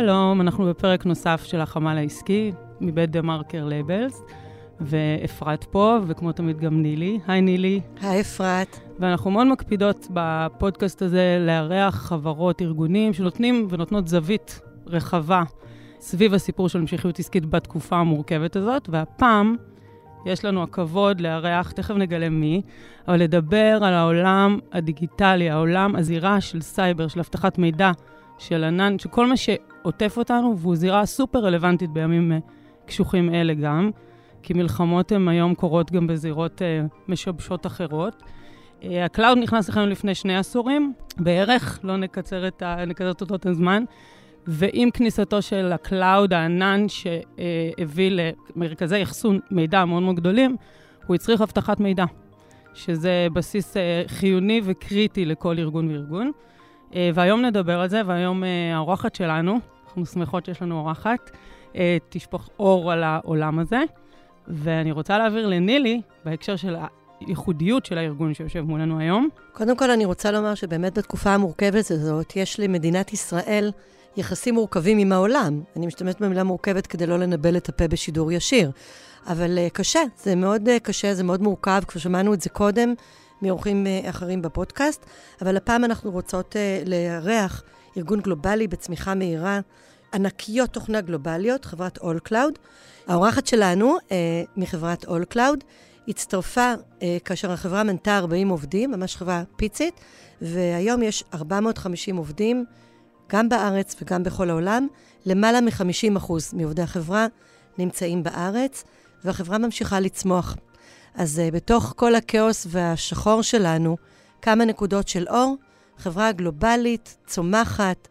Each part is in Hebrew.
שלום, אנחנו בפרק נוסף של החמ"ל העסקי מבית TheMarker Labels, ואפרת פה, וכמו תמיד גם נילי. היי נילי. היי אפרת. ואנחנו מאוד מקפידות בפודקאסט הזה לארח חברות, ארגונים שנותנים ונותנות זווית רחבה סביב הסיפור של המשכיות עסקית בתקופה המורכבת הזאת, והפעם יש לנו הכבוד לארח, תכף נגלה מי, אבל לדבר על העולם הדיגיטלי, העולם, הזירה של סייבר, של אבטחת מידע, של ענן, שכל מה שעוטף אותנו, והוא זירה סופר רלוונטית בימים אה, קשוחים אלה גם, כי מלחמות הן היום קורות גם בזירות uh, משבשות אחרות. Uh, ה cloud נכנס לכם לפני שני עשורים בערך, לא נקצר את, ה, נקצר את אותו הזמן, ועם כניסתו של ה cloud, הענן שהביא למרכזי אחסון מידע מאוד מאוד גדולים, הוא הצריך אבטחת מידע, שזה בסיס חיוני וקריטי לכל ארגון וארגון. והיום נדבר על זה, והיום האורחת שלנו, אנחנו שמחות שיש לנו אורחת, uh, תשפוך אור על העולם הזה. ואני רוצה להעביר לנילי, בהקשר של הייחודיות של הארגון שיושב מולנו היום. קודם כל, אני רוצה לומר שבאמת בתקופה המורכבת הזאת, יש למדינת ישראל יחסים מורכבים עם העולם. אני משתמשת במילה מורכבת כדי לא לנבל את הפה בשידור ישיר. אבל uh, קשה, זה מאוד uh, קשה, זה מאוד מורכב, כבר שמענו את זה קודם מאורחים uh, אחרים בפודקאסט, אבל הפעם אנחנו רוצות uh, לארח ארגון גלובלי בצמיחה מהירה, ענקיות תוכנה גלובליות, חברת All Cloud. האורחת שלנו uh, מחברת All Cloud הצטרפה uh, כאשר החברה מנתה 40 עובדים, ממש חברה פיצית, והיום יש 450 עובדים, גם בארץ וגם בכל העולם. למעלה מ-50% מעובדי החברה נמצאים בארץ, והחברה ממשיכה לצמוח. אז uh, בתוך כל הכאוס והשחור שלנו, כמה נקודות של אור, חברה גלובלית, צומחת,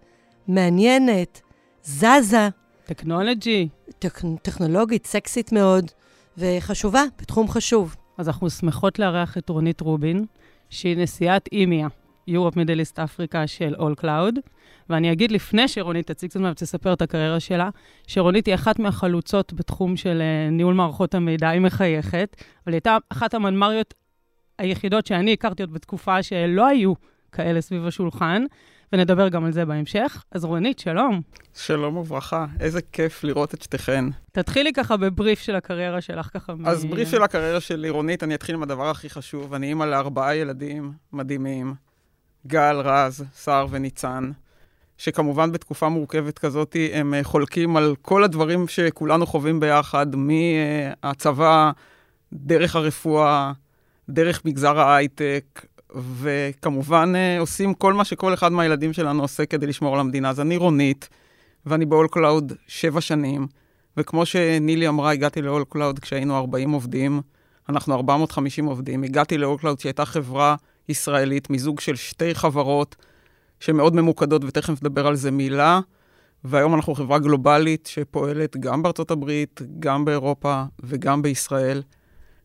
מעניינת, זזה. טכנולוגי. טכ... טכנולוגית, סקסית מאוד, וחשובה, בתחום חשוב. אז אנחנו שמחות לארח את רונית רובין, שהיא נשיאת אימיה, Europe Middle East Africa של All Cloud. ואני אגיד לפני שרונית תציג את עצמה ותספר את הקריירה שלה, שרונית היא אחת מהחלוצות בתחום של uh, ניהול מערכות המידע, היא מחייכת, אבל היא הייתה אחת המנמ"ריות היחידות שאני הכרתי עוד בתקופה שלא היו כאלה סביב השולחן, ונדבר גם על זה בהמשך. אז רונית, שלום. שלום וברכה, איזה כיף לראות את שתיכן. תתחילי ככה בבריף של הקריירה שלך, ככה אז מ... בריף של הקריירה שלי, רונית, אני אתחיל עם הדבר הכי חשוב. אני אימא לארבעה ילדים מדהימים, גל, רז, סער וניצן. שכמובן בתקופה מורכבת כזאת הם אה, חולקים על כל הדברים שכולנו חווים ביחד, מהצבא, דרך הרפואה, דרך מגזר ההייטק, וכמובן אה, עושים כל מה שכל אחד מהילדים שלנו עושה כדי לשמור על המדינה. אז אני רונית, ואני ב-all cloud שבע שנים, וכמו שנילי אמרה, הגעתי ל-all cloud כשהיינו 40 עובדים, אנחנו 450 עובדים. הגעתי ל-all cloud שהייתה חברה ישראלית, מיזוג של שתי חברות, שמאוד ממוקדות, ותכף נדבר על זה מילה. והיום אנחנו חברה גלובלית שפועלת גם בארצות הברית, גם באירופה וגם בישראל.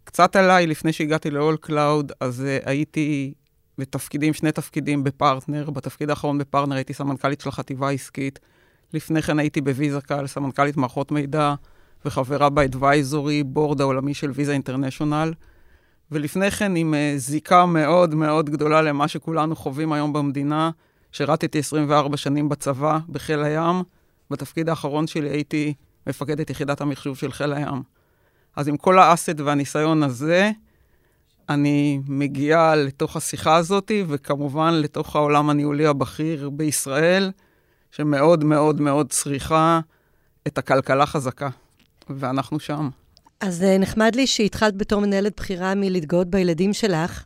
קצת עליי, לפני שהגעתי ל-all cloud, אז uh, הייתי בתפקידים, שני תפקידים בפרטנר. בתפקיד האחרון בפרטנר הייתי סמנכ"לית של החטיבה העסקית. לפני כן הייתי בוויזה קל, סמנכ"לית מערכות מידע וחברה באדוויזורי, בורד העולמי של ויזה אינטרנשיונל. ולפני כן עם uh, זיקה מאוד מאוד גדולה למה שכולנו חווים היום במדינה, שירתתי 24 שנים בצבא, בחיל הים. בתפקיד האחרון שלי הייתי מפקדת יחידת המחשוב של חיל הים. אז עם כל האסט והניסיון הזה, אני מגיעה לתוך השיחה הזאת, וכמובן לתוך העולם הניהולי הבכיר בישראל, שמאוד מאוד מאוד צריכה את הכלכלה חזקה, ואנחנו שם. אז אה, נחמד לי שהתחלת בתור מנהלת בכירה מלהתגאות בילדים שלך,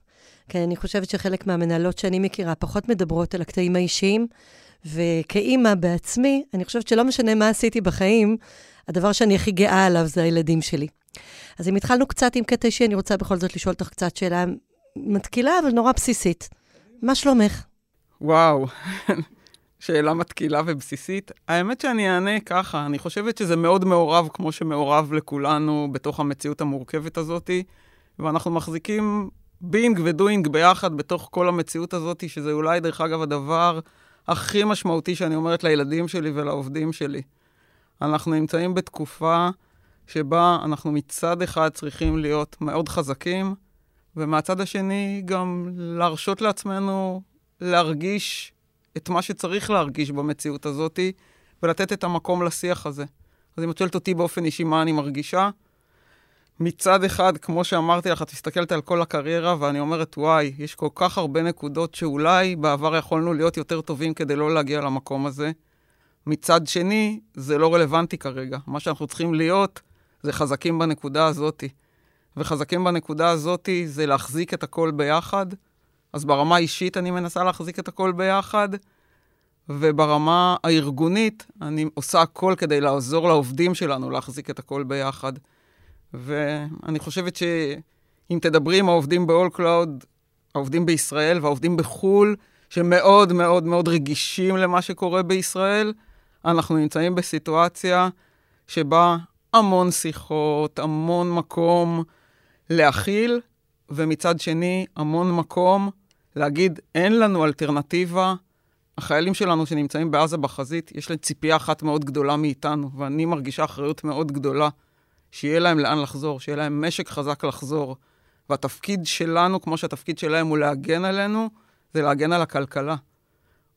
כי אני חושבת שחלק מהמנהלות שאני מכירה פחות מדברות על הקטעים האישיים, וכאימא בעצמי, אני חושבת שלא משנה מה עשיתי בחיים, הדבר שאני הכי גאה עליו זה הילדים שלי. אז אם התחלנו קצת עם קטע אישי, אני רוצה בכל זאת לשאול אותך קצת שאלה מתקילה, אבל נורא בסיסית. מה שלומך? וואו, שאלה מתקילה ובסיסית. האמת שאני אענה ככה, אני חושבת שזה מאוד מעורב, כמו שמעורב לכולנו בתוך המציאות המורכבת הזאת, ואנחנו מחזיקים בינג ודוינג ביחד בתוך כל המציאות הזאת, שזה אולי, דרך אגב, הדבר הכי משמעותי שאני אומרת לילדים שלי ולעובדים שלי. אנחנו נמצאים בתקופה שבה אנחנו מצד אחד צריכים להיות מאוד חזקים, ומהצד השני גם להרשות לעצמנו להרגיש את מה שצריך להרגיש במציאות הזאת, ולתת את המקום לשיח הזה. אז אם את שואלת אותי באופן אישי מה אני מרגישה, מצד אחד, כמו שאמרתי לך, את מסתכלת על כל הקריירה, ואני אומרת, וואי, יש כל כך הרבה נקודות שאולי בעבר יכולנו להיות יותר טובים כדי לא להגיע למקום הזה. מצד שני, זה לא רלוונטי כרגע. מה שאנחנו צריכים להיות, זה חזקים בנקודה הזאת. וחזקים בנקודה הזאת זה להחזיק את הכל ביחד. אז ברמה האישית אני מנסה להחזיק את הכל ביחד, וברמה הארגונית אני עושה הכל כדי לעזור לעובדים שלנו להחזיק את הכל ביחד. ואני חושבת שאם תדברי עם העובדים ב-all cloud, העובדים בישראל והעובדים בחו"ל, שמאוד מאוד מאוד רגישים למה שקורה בישראל, אנחנו נמצאים בסיטואציה שבה המון שיחות, המון מקום להכיל, ומצד שני, המון מקום להגיד, אין לנו אלטרנטיבה. החיילים שלנו שנמצאים בעזה בחזית, יש להם ציפייה אחת מאוד גדולה מאיתנו, ואני מרגישה אחריות מאוד גדולה שיהיה להם לאן לחזור, שיהיה להם משק חזק לחזור. והתפקיד שלנו, כמו שהתפקיד שלהם הוא להגן עלינו, זה להגן על הכלכלה.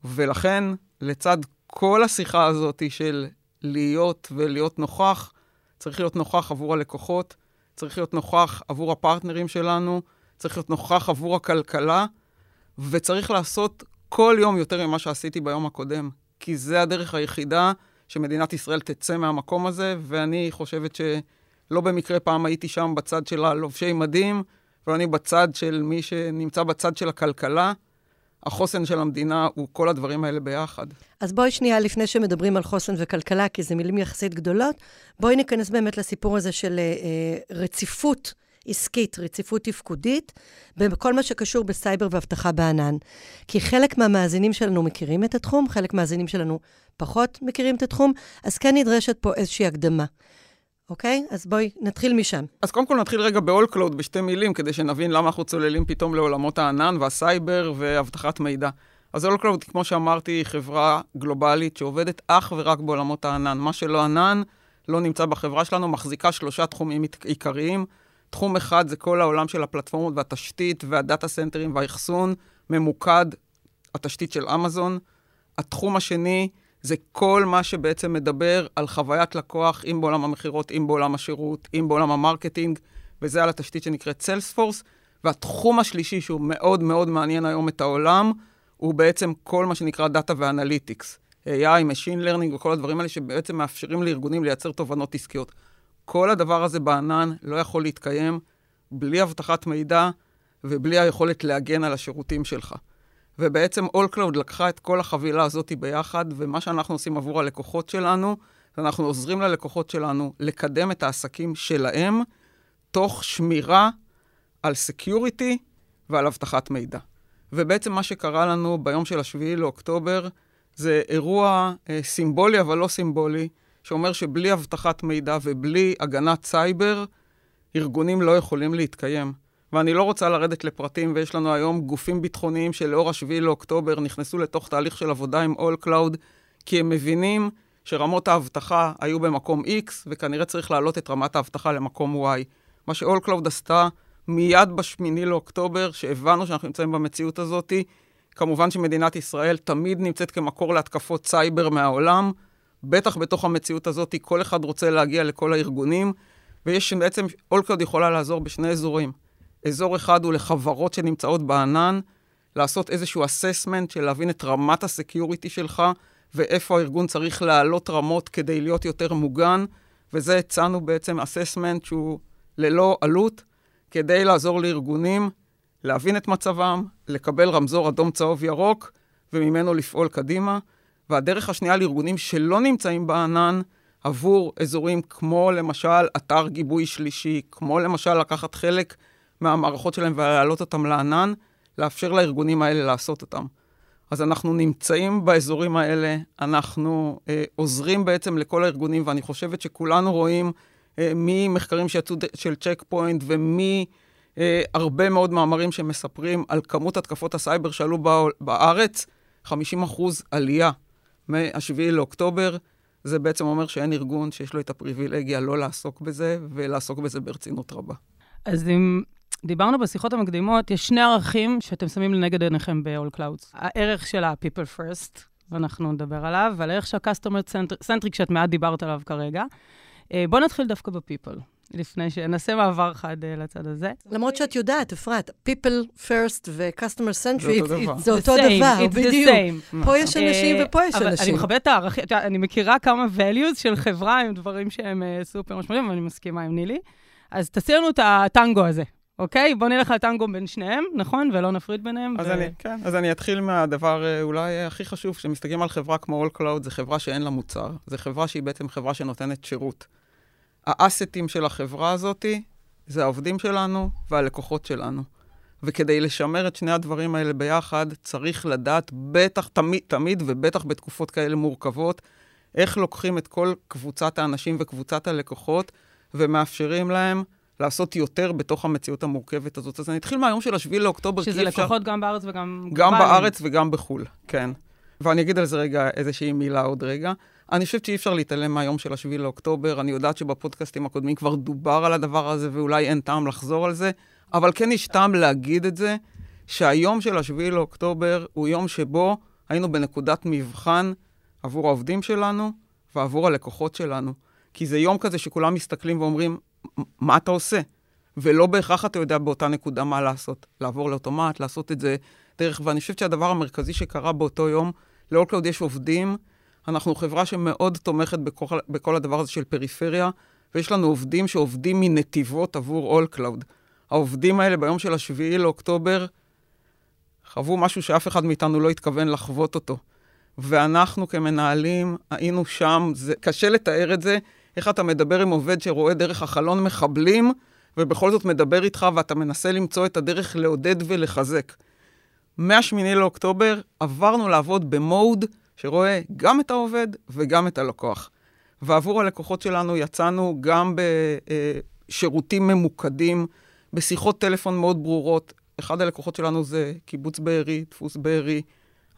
ולכן, לצד כל השיחה הזאת של להיות ולהיות נוכח, צריך להיות נוכח עבור הלקוחות, צריך להיות נוכח עבור הפרטנרים שלנו, צריך להיות נוכח עבור הכלכלה, וצריך לעשות כל יום יותר ממה שעשיתי ביום הקודם, כי זה הדרך היחידה שמדינת ישראל תצא מהמקום הזה, ואני חושבת שלא במקרה פעם הייתי שם בצד של הלובשי מדים, ואני בצד של מי שנמצא בצד של הכלכלה. החוסן של המדינה הוא כל הדברים האלה ביחד. אז בואי שנייה, לפני שמדברים על חוסן וכלכלה, כי זה מילים יחסית גדולות, בואי ניכנס באמת לסיפור הזה של אה, רציפות עסקית, רציפות תפקודית, בכל מה שקשור בסייבר ואבטחה בענן. כי חלק מהמאזינים שלנו מכירים את התחום, חלק מהמאזינים שלנו פחות מכירים את התחום, אז כן נדרשת פה איזושהי הקדמה. אוקיי? אז בואי נתחיל משם. אז קודם כל נתחיל רגע ב-all cloud בשתי מילים, כדי שנבין למה אנחנו צוללים פתאום לעולמות הענן והסייבר ואבטחת מידע. אז all cloud, כמו שאמרתי, היא חברה גלובלית שעובדת אך ורק בעולמות הענן. מה שלא ענן לא נמצא בחברה שלנו, מחזיקה שלושה תחומים עיקריים. תחום אחד זה כל העולם של הפלטפורמות והתשתית והדאטה סנטרים והאחסון, ממוקד, התשתית של אמזון. התחום השני זה כל מה שבעצם מדבר על חוויית לקוח, אם בעולם המכירות, אם בעולם השירות, אם בעולם ה marketing, וזה על התשתית שנקראת Salesforce. והתחום השלישי, שהוא מאוד מאוד מעניין היום את העולם, הוא בעצם כל מה שנקרא data ו analytics. AI, Machine Learning וכל הדברים האלה שבעצם מאפשרים לארגונים לייצר תובנות עסקיות. כל הדבר הזה בענן לא יכול להתקיים בלי אבטחת מידע ובלי היכולת להגן על השירותים שלך. ובעצם All לקחה את כל החבילה הזאת ביחד, ומה שאנחנו עושים עבור הלקוחות שלנו, אנחנו עוזרים ללקוחות שלנו לקדם את העסקים שלהם, תוך שמירה על security ועל אבטחת מידע. ובעצם מה שקרה לנו ביום של השביעי לאוקטובר, זה אירוע אה, סימבולי אבל לא סימבולי, שאומר שבלי אבטחת מידע ובלי הגנת סייבר, ארגונים לא יכולים להתקיים. ואני לא רוצה לרדת לפרטים, ויש לנו היום גופים ביטחוניים שלאור השביעי לאוקטובר נכנסו לתוך תהליך של עבודה עם All Cloud, כי הם מבינים שרמות האבטחה היו במקום X, וכנראה צריך להעלות את רמת האבטחה למקום Y. מה ש-All Cloud עשתה מיד בשמיני לאוקטובר, שהבנו שאנחנו נמצאים במציאות הזאת, כמובן שמדינת ישראל תמיד נמצאת כמקור להתקפות סייבר מהעולם, בטח בתוך המציאות הזאת, כל אחד רוצה להגיע לכל הארגונים, ויש בעצם, All Cloud יכולה לעזור בשני אזורים. אזור אחד הוא לחברות שנמצאות בענן, לעשות איזשהו assessment של להבין את רמת ה security שלך, ואיפה הארגון צריך להעלות רמות כדי להיות יותר מוגן, וזה הצענו בעצם assessment שהוא ללא עלות, כדי לעזור לארגונים להבין את מצבם, לקבל רמזור אדום, צהוב, ירוק, וממנו לפעול קדימה. והדרך השנייה לארגונים שלא נמצאים בענן, עבור אזורים כמו למשל אתר גיבוי שלישי, כמו למשל לקחת חלק מהמערכות שלהם ולהעלות אותם לענן, לאפשר לארגונים האלה לעשות אותם. אז אנחנו נמצאים באזורים האלה, אנחנו אה, עוזרים בעצם לכל הארגונים, ואני חושבת שכולנו רואים אה, ממחקרים שיצאו של Check Point ומהרבה אה, מאוד מאמרים שמספרים על כמות התקפות הסייבר שעלו בארץ, 50 אחוז עלייה מ-7 לאוקטובר. זה בעצם אומר שאין ארגון שיש לו את הפריבילגיה לא לעסוק בזה, ולעסוק בזה ברצינות רבה. אז אם דיברנו בשיחות המקדימות, יש שני ערכים שאתם שמים לנגד עיניכם ב-all clouds. הערך של ה-people first, ואנחנו נדבר עליו, ועל הערך שהקסטומר צנטריק, שאת מעט דיברת עליו כרגע. אה, בואו נתחיל דווקא ב-people. לפני שנעשה מעבר חד uh, לצד הזה. למרות שאת יודעת, אפרת, people first ו-customer centric, זה אותו דבר. זה אותו The same, דבר, it's the בדיוק. same. פה יש אנשים אה, ופה יש אבל אני אנשים. מכבדת את הערכים, אני מכירה כמה values של חברה עם דברים שהם אה, סופר משמעותיים, ואני מסכימה עם נילי. אז תעשי לנו את הטנגו הזה, אוקיי? בואו נלך על טנגו בין שניהם, נכון? ולא נפריד ביניהם. אז ו- אני, כן, אז אני אתחיל מהדבר אה, אולי הכי חשוב, כשמסתכלים על חברה כמו All Cloud, זו חברה שאין לה מוצר. זו חברה שהיא בעצם חברה שנותנת שירות. האסטים של החברה הזאת זה העובדים שלנו והלקוחות שלנו. וכדי לשמר את שני הדברים האלה ביחד, צריך לדעת, בטח, תמיד, תמיד ובטח בתקופות כאלה מורכבות, איך לוקחים את כל קבוצת האנשים וקבוצת הלקוחות ומאפשרים להם לעשות יותר בתוך המציאות המורכבת הזאת. אז אני אתחיל מהיום של השביעי לאוקטובר, שזה כי אפשר... לקוחות גם בארץ וגם... גם גלובליים. בארץ וגם בחו"ל, כן. ואני אגיד על זה רגע איזושהי מילה עוד רגע. אני חושבת שאי אפשר להתעלם מהיום של השביעי לאוקטובר. אני יודעת שבפודקאסטים הקודמים כבר דובר על הדבר הזה, ואולי אין טעם לחזור על זה, אבל כן יש טעם להגיד את זה, שהיום של השביעי לאוקטובר הוא יום שבו היינו בנקודת מבחן עבור העובדים שלנו ועבור הלקוחות שלנו. כי זה יום כזה שכולם מסתכלים ואומרים, מה אתה עושה? ולא בהכרח אתה יודע באותה נקודה מה לעשות. לעבור לאוטומט, לעשות את זה דרך, ואני חושבת שהדבר המרכזי שקרה באותו יום, ל AllCloud יש עובדים, אנחנו חברה שמאוד תומכת בכל, בכל הדבר הזה של פריפריה, ויש לנו עובדים שעובדים מנתיבות עבור AllCloud. העובדים האלה ביום של השביעי לאוקטובר חוו משהו שאף אחד מאיתנו לא התכוון לחוות אותו. ואנחנו כמנהלים היינו שם, זה קשה לתאר את זה, איך אתה מדבר עם עובד שרואה דרך החלון מחבלים, ובכל זאת מדבר איתך ואתה מנסה למצוא את הדרך לעודד ולחזק. מה-8 לאוקטובר עברנו לעבוד במוד שרואה גם את העובד וגם את הלקוח. ועבור הלקוחות שלנו יצאנו גם בשירותים ממוקדים, בשיחות טלפון מאוד ברורות. אחד הלקוחות שלנו זה קיבוץ בארי, דפוס בארי.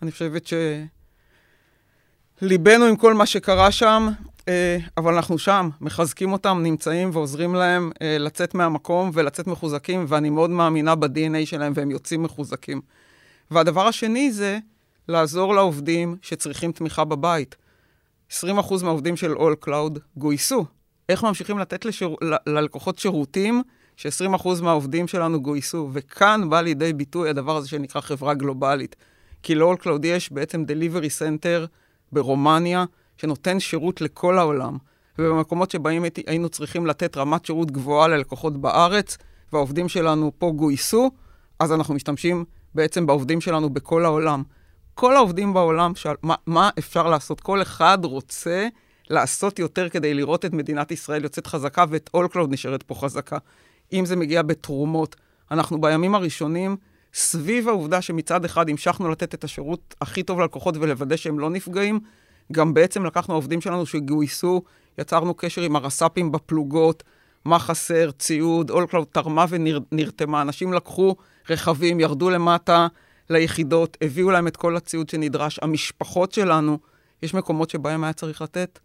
אני חושבת שליבנו עם כל מה שקרה שם, אבל אנחנו שם, מחזקים אותם, נמצאים ועוזרים להם אה, לצאת מהמקום ולצאת מחוזקים, ואני מאוד מאמינה ב-DNA שלהם והם יוצאים מחוזקים. והדבר השני זה לעזור לעובדים שצריכים תמיכה בבית. 20% מהעובדים של All Cloud גויסו. איך ממשיכים לתת לשיר... ללקוחות שירותים ש-20% מהעובדים שלנו גויסו? וכאן בא לידי ביטוי הדבר הזה שנקרא חברה גלובלית. כי ל-All Cloud יש בעצם Delivery Center ברומניה, שנותן שירות לכל העולם. ובמקומות שבהם היינו צריכים לתת רמת שירות גבוהה ללקוחות בארץ, והעובדים שלנו פה גויסו, אז אנחנו משתמשים בעצם בעובדים שלנו בכל העולם. כל העובדים בעולם, שאל, מה, מה אפשר לעשות? כל אחד רוצה לעשות יותר כדי לראות את מדינת ישראל יוצאת חזקה ואת AllCloud נשארת פה חזקה. אם זה מגיע בתרומות, אנחנו בימים הראשונים, סביב העובדה שמצד אחד המשכנו לתת את השירות הכי טוב ללקוחות ולוודא שהם לא נפגעים, גם בעצם לקחנו עובדים שלנו שגויסו, יצרנו קשר עם הרס"פים בפלוגות, מה חסר, ציוד, AllCloud תרמה ונרתמה, אנשים לקחו רכבים, ירדו למטה ליחידות, הביאו להם את כל הציוד שנדרש. המשפחות שלנו, יש מקומות שבהם היה צריך לתת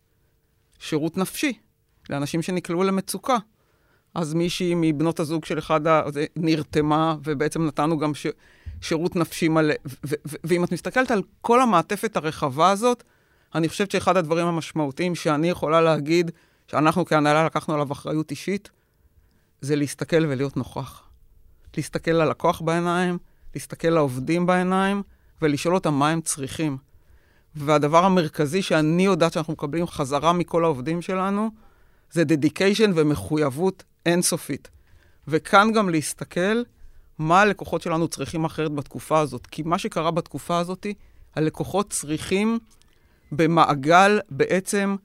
שירות נפשי לאנשים שנקלעו למצוקה. אז מישהי מבנות הזוג של אחד ה... נרתמה, ובעצם נתנו גם ש... שירות נפשי מלא. ואם את מסתכלת על כל המעטפת הרחבה הזאת, אני חושבת שאחד הדברים המשמעותיים שאני יכולה להגיד, שאנחנו כהנהלה לקחנו עליו אחריות אישית, זה להסתכל ולהיות נוכח. להסתכל ללקוח בעיניים, להסתכל לעובדים בעיניים, ולשאול אותם מה הם צריכים. והדבר המרכזי שאני יודעת שאנחנו מקבלים חזרה מכל העובדים שלנו, זה דדיקיישן ומחויבות אינסופית. וכאן גם להסתכל מה הלקוחות שלנו צריכים אחרת בתקופה הזאת. כי מה שקרה בתקופה הזאת, הלקוחות צריכים במעגל בעצם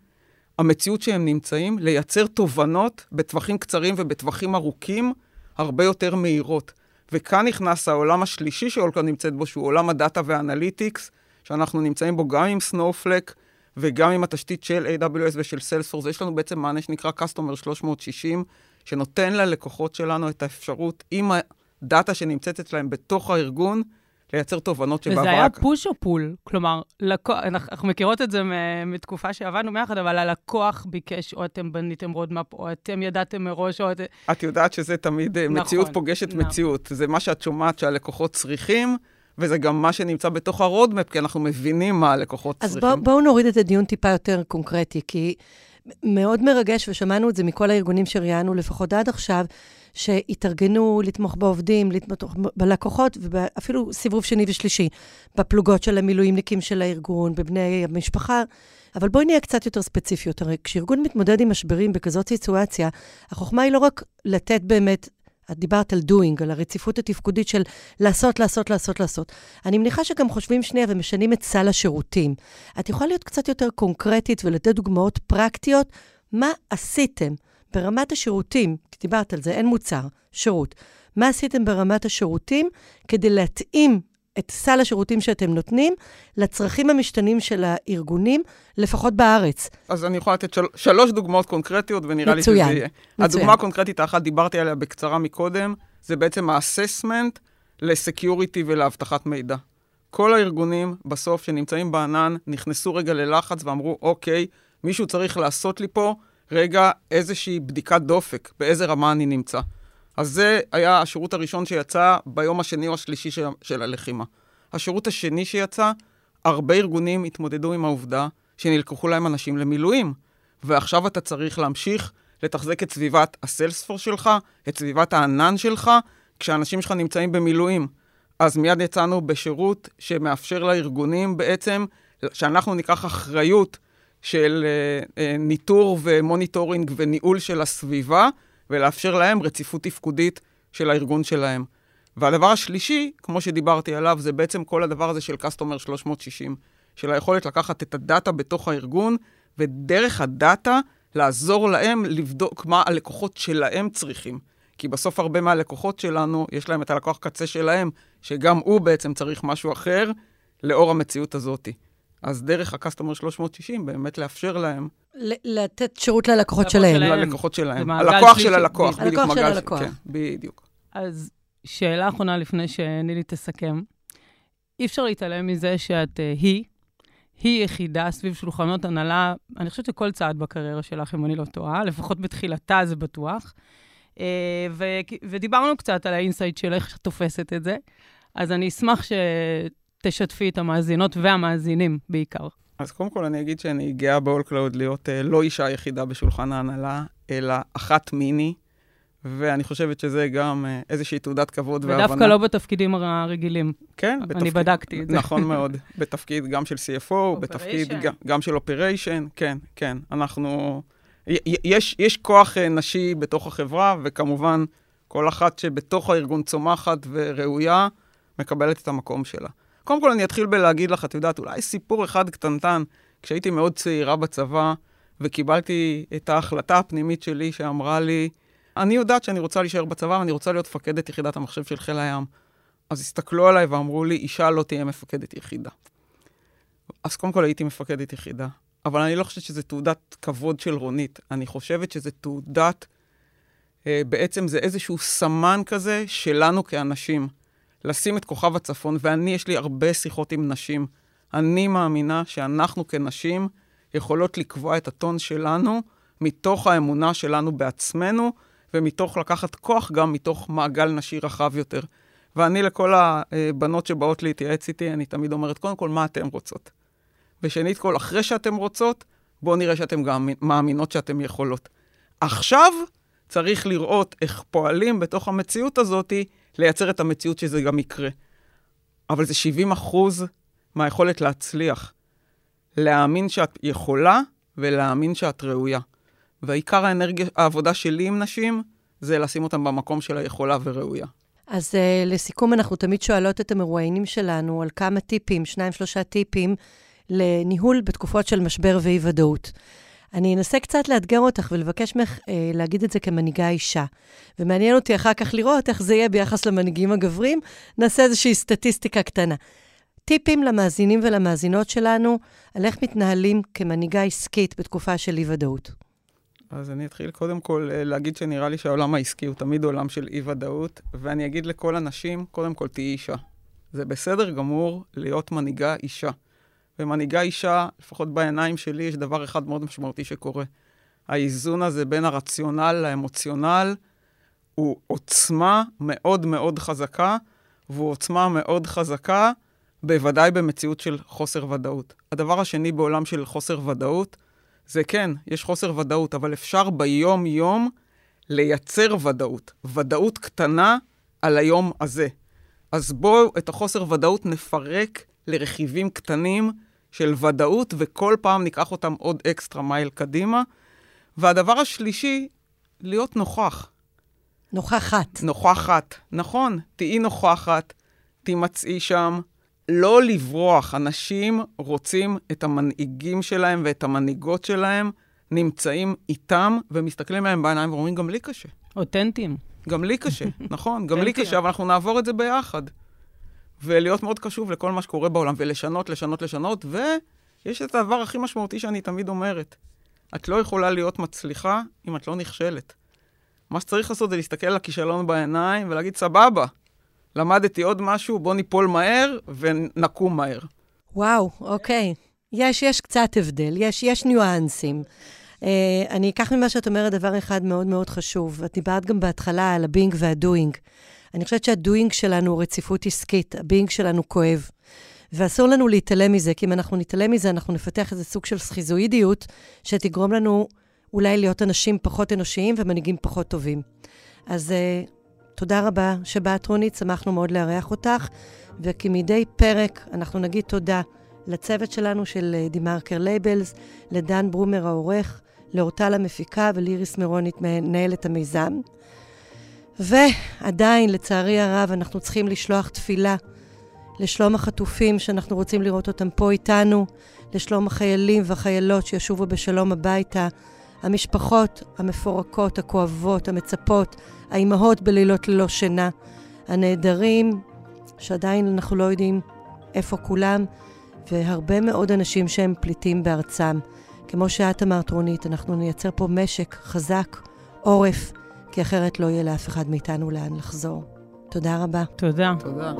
המציאות שהם נמצאים, לייצר תובנות בטווחים קצרים ובטווחים ארוכים הרבה יותר מהירות. וכאן נכנס העולם השלישי שאולקה נמצאת בו, שהוא עולם הדאטה וה analytics, שאנחנו נמצאים בו גם עם Snowflake וגם עם התשתית של AWS ושל Salesforce. יש לנו בעצם מענה שנקרא Customer 360, שנותן ללקוחות שלנו את האפשרות, עם הדאטה שנמצאת אצלהם בתוך הארגון, לייצר תובנות שבעבר... וזה היה push או pull? כלומר, לקוח, אנחנו מכירות את זה מתקופה שעבדנו ביחד, אבל הלקוח ביקש, או אתם בניתם roadmap, או אתם ידעתם מראש, או... את... את יודעת שזה תמיד, נכון, מציאות פוגשת נכון. מציאות. זה מה שאת שומעת שהלקוחות צריכים, וזה גם מה שנמצא בתוך הרודמפ, כי אנחנו מבינים מה הלקוחות אז צריכים. אז בואו בוא נוריד את הדיון טיפה יותר קונקרטי, כי מאוד מרגש, ושמענו את זה מכל הארגונים שראיינו, לפחות עד עכשיו, שהתארגנו לתמוך בעובדים, לתמוך בלקוחות, ואפילו סיבוב שני ושלישי, בפלוגות של המילואימניקים של הארגון, בבני המשפחה. אבל בואי נהיה קצת יותר ספציפיות. הרי כשארגון מתמודד עם משברים בכזאת סיטואציה, החוכמה היא לא רק לתת באמת את דיברת על doing, על הרציפות התפקודית של לעשות, לעשות, לעשות, לעשות. אני מניחה שגם חושבים שנייה ומשנים את סל השירותים. את יכולה להיות קצת יותר קונקרטית ולתת דוגמאות פרקטיות, מה עשיתם ברמת השירותים, כי דיברת על זה, אין מוצר, שירות. מה עשיתם ברמת השירותים כדי להתאים את סל השירותים שאתם נותנים לצרכים המשתנים של הארגונים, לפחות בארץ. אז אני יכולה לתת של... שלוש דוגמאות קונקרטיות, ונראה מצוין, לי שזה יהיה. מצוין. הדוגמה הקונקרטית האחת, דיברתי עליה בקצרה מקודם, זה בעצם האססמנט לסקיוריטי ולאבטחת מידע. כל הארגונים בסוף שנמצאים בענן נכנסו רגע ללחץ ואמרו, אוקיי, מישהו צריך לעשות לי פה רגע איזושהי בדיקת דופק, באיזה רמה אני נמצא. אז זה היה השירות הראשון שיצא ביום השני או השלישי של, של הלחימה. השירות השני שיצא, הרבה ארגונים התמודדו עם העובדה שנלקחו להם אנשים למילואים, ועכשיו אתה צריך להמשיך לתחזק את סביבת ה Salesforce שלך, את סביבת הענן שלך, כשאנשים שלך נמצאים במילואים. אז מיד יצאנו בשירות שמאפשר לארגונים בעצם, שאנחנו ניקח אחריות של אה, אה, ניטור ו monitoring וניהול של הסביבה, ולאפשר להם רציפות תפקודית של הארגון שלהם. והדבר השלישי, כמו שדיברתי עליו, זה בעצם כל הדבר הזה של Customer 360, של היכולת לקחת את הדאטה בתוך הארגון, ודרך הדאטה לעזור להם לבדוק מה הלקוחות שלהם צריכים. כי בסוף הרבה מהלקוחות שלנו, יש להם את הלקוח קצה שלהם, שגם הוא בעצם צריך משהו אחר, לאור המציאות הזאת. אז דרך ה-Customer 360, באמת לאפשר להם... לתת שירות ללקוחות שלהם. שלהם. ללקוחות שלהם. הלקוח של הלקוח, בדיוק. הלקוח של הלקוח. כן, בדיוק. אז שאלה אחרונה לפני שנילי תסכם. אי אפשר להתעלם מזה שאת אה, אי, אישה יחידה סביב שולחנות הנהלה, אני חושבת שכל צעד בקריירה שלך, אם אני לא טועה, לפחות בתחילתה זה בטוח. ו- ודיברנו קצת על ה insight של איך שאת תופסת את זה, אז אני אשמח שתשתפי את המאזינות והמאזינים בעיקר. אז קודם כל אני אגיד שאני גאה ב-AllCloud להיות אה, לא אישה יחידה בשולחן ההנהלה, אלא אחת מיני. ואני חושבת שזה גם uh, איזושהי תעודת כבוד ודווקא והבנה. ודווקא לא בתפקידים הרגילים. כן, בתפקיד. אני בדקתי את זה. נכון מאוד. בתפקיד גם של CFO, בתפקיד גם, גם של אופריישן, כן, כן. אנחנו... יש, יש כוח uh, נשי בתוך החברה, וכמובן, כל אחת שבתוך הארגון צומחת וראויה, מקבלת את המקום שלה. קודם כל, אני אתחיל בלהגיד לך, את יודעת, אולי סיפור אחד קטנטן. כשהייתי מאוד צעירה בצבא, וקיבלתי את ההחלטה הפנימית שלי שאמרה לי, אני יודעת שאני רוצה להישאר בצבא ואני רוצה להיות מפקדת יחידת המחשב של חיל הים. אז הסתכלו עליי ואמרו לי, אישה לא תהיה מפקדת יחידה. אז קודם כל הייתי מפקדת יחידה, אבל אני לא חושבת שזו תעודת כבוד של רונית. אני חושבת שזו תעודת, אה, בעצם זה איזשהו סמן כזה שלנו כאנשים. לשים את כוכב הצפון, ואני, יש לי הרבה שיחות עם נשים. אני מאמינה שאנחנו כנשים יכולות לקבוע את הטון שלנו מתוך האמונה שלנו בעצמנו, ומתוך לקחת כוח גם מתוך מעגל נשי רחב יותר. ואני לכל הבנות שבאות להתייעץ איתי, אני תמיד אומרת, קודם כל, מה אתן רוצות? ושנית כל, אחרי שאתן רוצות, בואו נראה שאתן גם מאמינות שאתן יכולות. עכשיו צריך לראות איך פועלים בתוך המציאות הזאת, לייצר את המציאות שזה גם יקרה. אבל זה 70 אחוז מהיכולת להצליח. להאמין שאת יכולה ולהאמין שאת ראויה. ועיקר האנרגיה, העבודה שלי עם נשים, זה לשים אותם במקום של היכולה וראויה. אז uh, לסיכום, אנחנו תמיד שואלות את המרואיינים שלנו על כמה טיפים, שניים, שלושה טיפים, לניהול בתקופות של משבר ואי-ודאות. אני אנסה קצת לאתגר אותך ולבקש ממך אה, להגיד את זה כמנהיגה אישה. ומעניין אותי אחר כך לראות איך זה יהיה ביחס למנהיגים הגברים. נעשה איזושהי סטטיסטיקה קטנה. טיפים למאזינים ולמאזינות שלנו על איך מתנהלים כמנהיגה עסקית בתקופה של אי-ודאות. אז אני אתחיל קודם כל אה, להגיד שנראה לי שהעולם העסקי הוא תמיד עולם של אי-ודאות, ואני אגיד לכל הנשים, קודם כל תהיי אישה. זה בסדר גמור להיות מנהיגה אישה. ומנהיגה אישה, לפחות בעיניים שלי, יש דבר אחד מאוד משמעותי שקורה. האיזון הזה בין הרציונל לאמוציונל הוא עוצמה מאוד מאוד חזקה, והוא עוצמה מאוד חזקה, בוודאי במציאות של חוסר ודאות. הדבר השני בעולם של חוסר ודאות, זה כן, יש חוסר ודאות, אבל אפשר ביום-יום לייצר ודאות. ודאות קטנה על היום הזה. אז בואו את החוסר ודאות נפרק לרכיבים קטנים של ודאות, וכל פעם ניקח אותם עוד אקסטרה מייל קדימה. והדבר השלישי, להיות נוכח. נוכחת. נוכחת, נכון. תהיי נוכחת, תימצאי שם. לא לברוח. אנשים רוצים את המנהיגים שלהם ואת המנהיגות שלהם, נמצאים איתם ומסתכלים להם בעיניים ואומרים, גם לי קשה. אותנטיים. גם לי קשה, נכון, גם לי קשה, אבל אנחנו נעבור את זה ביחד. ולהיות מאוד קשוב לכל מה שקורה בעולם, ולשנות, לשנות, לשנות, ויש את הדבר הכי משמעותי שאני תמיד אומרת. את לא יכולה להיות מצליחה אם את לא נכשלת. מה שצריך לעשות זה להסתכל על הכישלון בעיניים ולהגיד, סבבה, למדתי עוד משהו, בוא ניפול מהר ונקום מהר. וואו, אוקיי. יש, יש קצת הבדל, יש, יש ניואנסים. Uh, אני אקח ממה שאת אומרת דבר אחד מאוד מאוד חשוב. את דיברת גם בהתחלה על הבינג והדוינג. אני חושבת שה doing שלנו הוא רציפות עסקית, ה being שלנו כואב. ואסור לנו להתעלם מזה, כי אם אנחנו נתעלם מזה, אנחנו נפתח איזה סוג של סכיזואידיות, שתגרום לנו אולי להיות אנשים פחות אנושיים ומנהיגים פחות טובים. אז אה, תודה רבה שבאת, רונית, שמחנו מאוד לארח אותך, וכמדי פרק אנחנו נגיד תודה לצוות שלנו של TheMarker Labels, לדן ברומר העורך, לאורטל המפיקה וליריס מירונית מנהלת המיזם. ועדיין, לצערי הרב, אנחנו צריכים לשלוח תפילה לשלום החטופים, שאנחנו רוצים לראות אותם פה איתנו, לשלום החיילים והחיילות שישובו בשלום הביתה, המשפחות המפורקות, הכואבות, המצפות, האימהות בלילות ללא שינה, הנעדרים, שעדיין אנחנו לא יודעים איפה כולם, והרבה מאוד אנשים שהם פליטים בארצם. כמו שאת אמרת, רונית, אנחנו נייצר פה משק חזק, עורף, כי אחרת לא יהיה לאף אחד מאיתנו לאן לחזור. תודה רבה. תודה. תודה.